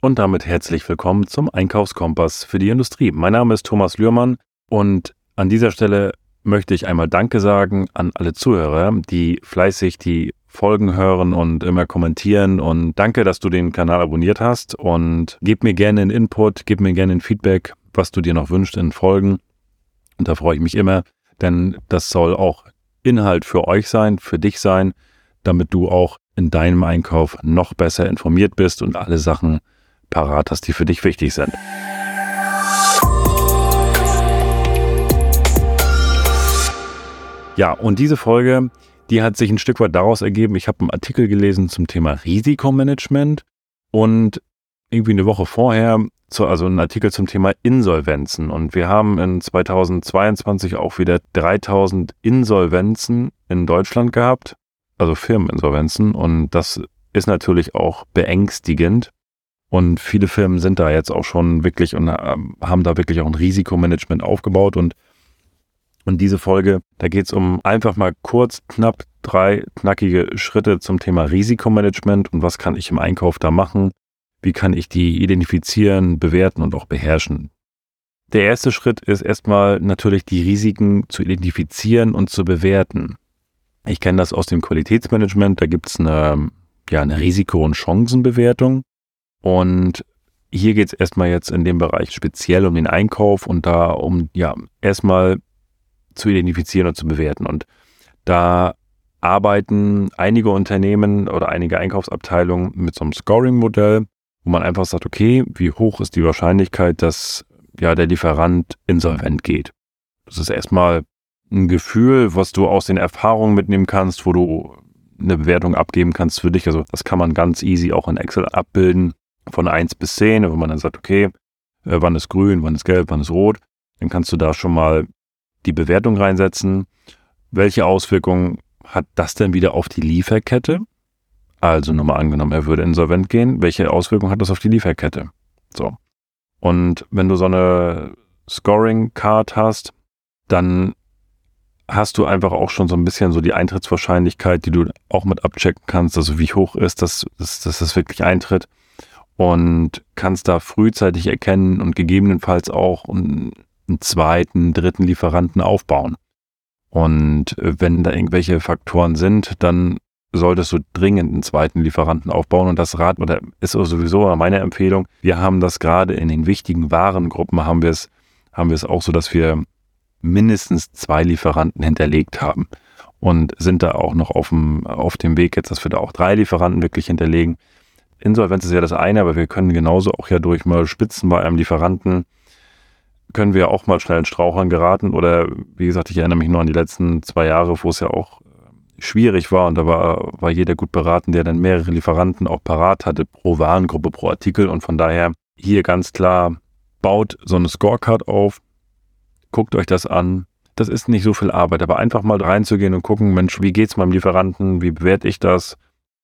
und damit herzlich willkommen zum Einkaufskompass für die Industrie. Mein Name ist Thomas Lührmann und an dieser Stelle möchte ich einmal Danke sagen an alle Zuhörer, die fleißig die Folgen hören und immer kommentieren und danke, dass du den Kanal abonniert hast und gib mir gerne einen Input, gib mir gerne ein Feedback, was du dir noch wünschst in Folgen und da freue ich mich immer, denn das soll auch Inhalt für euch sein, für dich sein, damit du auch in deinem Einkauf noch besser informiert bist und alle Sachen parat hast, die für dich wichtig sind. Ja, und diese Folge, die hat sich ein Stück weit daraus ergeben, ich habe einen Artikel gelesen zum Thema Risikomanagement und irgendwie eine Woche vorher, zu, also einen Artikel zum Thema Insolvenzen. Und wir haben in 2022 auch wieder 3000 Insolvenzen in Deutschland gehabt, also Firmeninsolvenzen. Und das ist natürlich auch beängstigend. Und viele Firmen sind da jetzt auch schon wirklich und ähm, haben da wirklich auch ein Risikomanagement aufgebaut. Und, und diese Folge, da geht es um einfach mal kurz, knapp drei knackige Schritte zum Thema Risikomanagement und was kann ich im Einkauf da machen? Wie kann ich die identifizieren, bewerten und auch beherrschen? Der erste Schritt ist erstmal natürlich die Risiken zu identifizieren und zu bewerten. Ich kenne das aus dem Qualitätsmanagement, da gibt es eine, ja, eine Risiko- und Chancenbewertung. Und hier geht es erstmal jetzt in dem Bereich speziell um den Einkauf und da um ja erstmal zu identifizieren und zu bewerten. Und da arbeiten einige Unternehmen oder einige Einkaufsabteilungen mit so einem Scoring-Modell, wo man einfach sagt, okay, wie hoch ist die Wahrscheinlichkeit, dass ja der Lieferant insolvent geht. Das ist erstmal ein Gefühl, was du aus den Erfahrungen mitnehmen kannst, wo du eine Bewertung abgeben kannst für dich. Also das kann man ganz easy auch in Excel abbilden von 1 bis 10, wo man dann sagt, okay, äh, wann ist grün, wann ist gelb, wann ist rot, dann kannst du da schon mal die Bewertung reinsetzen. Welche Auswirkungen hat das denn wieder auf die Lieferkette? Also nochmal angenommen, er würde insolvent gehen. Welche Auswirkungen hat das auf die Lieferkette? So. Und wenn du so eine Scoring-Card hast, dann hast du einfach auch schon so ein bisschen so die Eintrittswahrscheinlichkeit, die du auch mit abchecken kannst, also wie hoch ist das, dass, dass das wirklich eintritt und kannst da frühzeitig erkennen und gegebenenfalls auch einen, zweiten, dritten Lieferanten aufbauen. Und wenn da irgendwelche Faktoren sind, dann solltest du dringend einen zweiten Lieferanten aufbauen und das Rat oder ist sowieso meine Empfehlung. Wir haben das gerade in den wichtigen Warengruppen haben wir es haben wir es auch so, dass wir mindestens zwei Lieferanten hinterlegt haben und sind da auch noch auf dem auf dem Weg jetzt, dass wir da auch drei Lieferanten wirklich hinterlegen. Insolvenz ist ja das eine, aber wir können genauso auch ja durch mal Spitzen bei einem Lieferanten, können wir auch mal schnell in Strauchern geraten. Oder wie gesagt, ich erinnere mich nur an die letzten zwei Jahre, wo es ja auch äh, schwierig war und da war, war jeder gut beraten, der dann mehrere Lieferanten auch parat hatte pro Warengruppe, pro Artikel. Und von daher hier ganz klar, baut so eine Scorecard auf, guckt euch das an. Das ist nicht so viel Arbeit, aber einfach mal reinzugehen und gucken, Mensch, wie geht's meinem Lieferanten? Wie bewerte ich das?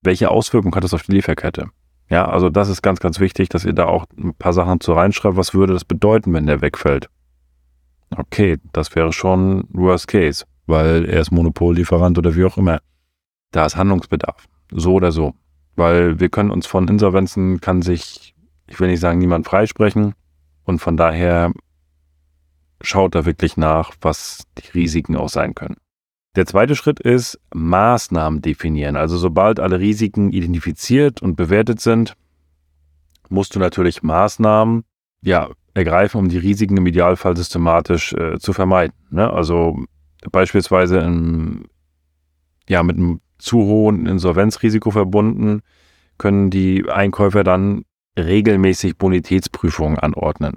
Welche Auswirkungen hat das auf die Lieferkette? Ja, also das ist ganz, ganz wichtig, dass ihr da auch ein paar Sachen zu reinschreibt. Was würde das bedeuten, wenn der wegfällt? Okay, das wäre schon Worst Case, weil er ist Monopollieferant oder wie auch immer. Da ist Handlungsbedarf. So oder so. Weil wir können uns von Insolvenzen, kann sich, ich will nicht sagen, niemand freisprechen. Und von daher schaut da wirklich nach, was die Risiken auch sein können. Der zweite Schritt ist Maßnahmen definieren. Also sobald alle Risiken identifiziert und bewertet sind, musst du natürlich Maßnahmen ja, ergreifen, um die Risiken im Idealfall systematisch äh, zu vermeiden. Ne? Also beispielsweise in, ja, mit einem zu hohen Insolvenzrisiko verbunden, können die Einkäufer dann regelmäßig Bonitätsprüfungen anordnen.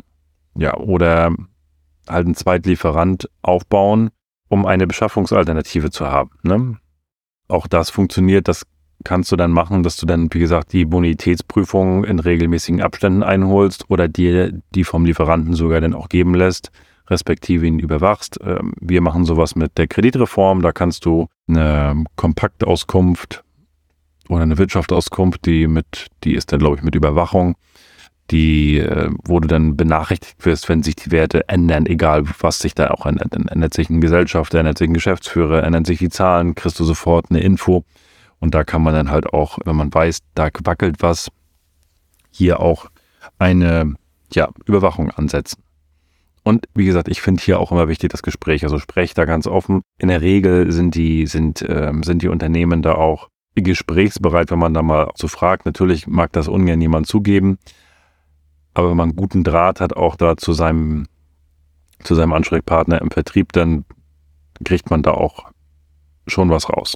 Ja, oder halt einen Zweitlieferant aufbauen, um eine Beschaffungsalternative zu haben. Ne? Auch das funktioniert, das kannst du dann machen, dass du dann, wie gesagt, die Bonitätsprüfung in regelmäßigen Abständen einholst oder dir die vom Lieferanten sogar dann auch geben lässt, respektive ihn überwachst. Ähm, wir machen sowas mit der Kreditreform, da kannst du eine Kompaktauskunft oder eine Wirtschaftsauskunft, die mit, die ist dann, glaube ich, mit Überwachung die, äh, wo du dann benachrichtigt wirst, wenn sich die Werte ändern, egal was sich da auch ändert. Dann ändert sich ein Gesellschafter, ändert sich ein Geschäftsführer, ändern sich die Zahlen, kriegst du sofort eine Info. Und da kann man dann halt auch, wenn man weiß, da wackelt was, hier auch eine ja, Überwachung ansetzen. Und wie gesagt, ich finde hier auch immer wichtig das Gespräch. Also sprecht da ganz offen. In der Regel sind die, sind, ähm, sind die Unternehmen da auch gesprächsbereit, wenn man da mal so fragt. Natürlich mag das ungern jemand zugeben. Aber wenn man einen guten Draht hat, auch da zu seinem, zu seinem Ansprechpartner im Vertrieb, dann kriegt man da auch schon was raus.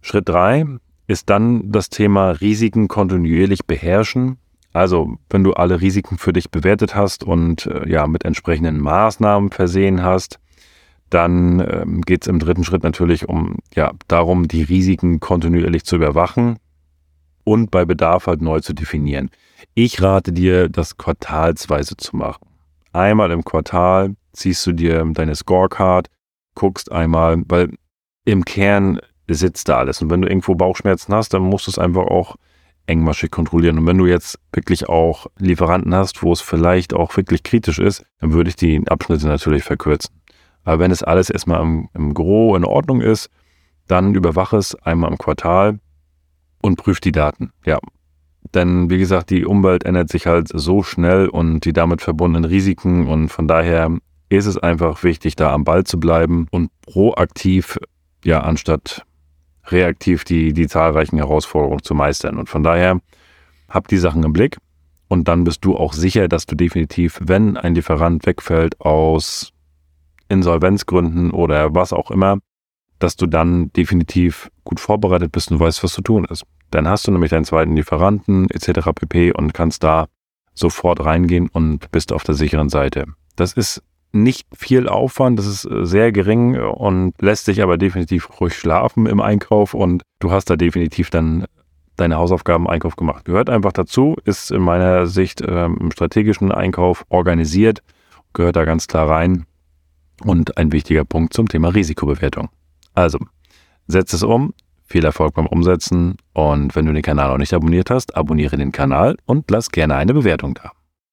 Schritt drei ist dann das Thema Risiken kontinuierlich beherrschen. Also, wenn du alle Risiken für dich bewertet hast und äh, ja mit entsprechenden Maßnahmen versehen hast, dann ähm, geht es im dritten Schritt natürlich um ja darum, die Risiken kontinuierlich zu überwachen und bei Bedarf halt neu zu definieren. Ich rate dir, das quartalsweise zu machen. Einmal im Quartal ziehst du dir deine Scorecard, guckst einmal, weil im Kern sitzt da alles. Und wenn du irgendwo Bauchschmerzen hast, dann musst du es einfach auch engmaschig kontrollieren. Und wenn du jetzt wirklich auch Lieferanten hast, wo es vielleicht auch wirklich kritisch ist, dann würde ich die Abschnitte natürlich verkürzen. Aber wenn es alles erstmal im, im Gro in Ordnung ist, dann überwache es einmal im Quartal und prüf die Daten. Ja. Denn wie gesagt, die Umwelt ändert sich halt so schnell und die damit verbundenen Risiken und von daher ist es einfach wichtig, da am Ball zu bleiben und proaktiv, ja, anstatt reaktiv die, die zahlreichen Herausforderungen zu meistern. Und von daher hab die Sachen im Blick und dann bist du auch sicher, dass du definitiv, wenn ein Lieferant wegfällt aus Insolvenzgründen oder was auch immer, dass du dann definitiv gut vorbereitet bist und weißt, was zu tun ist. Dann hast du nämlich deinen zweiten Lieferanten etc. pp. und kannst da sofort reingehen und bist auf der sicheren Seite. Das ist nicht viel Aufwand, das ist äh, sehr gering und lässt sich aber definitiv ruhig schlafen im Einkauf und du hast da definitiv dann deine Hausaufgaben Einkauf gemacht. Gehört einfach dazu, ist in meiner Sicht äh, im strategischen Einkauf organisiert, gehört da ganz klar rein und ein wichtiger Punkt zum Thema Risikobewertung. Also, setz es um, viel Erfolg beim Umsetzen und wenn du den Kanal noch nicht abonniert hast, abonniere den Kanal und lass gerne eine Bewertung da.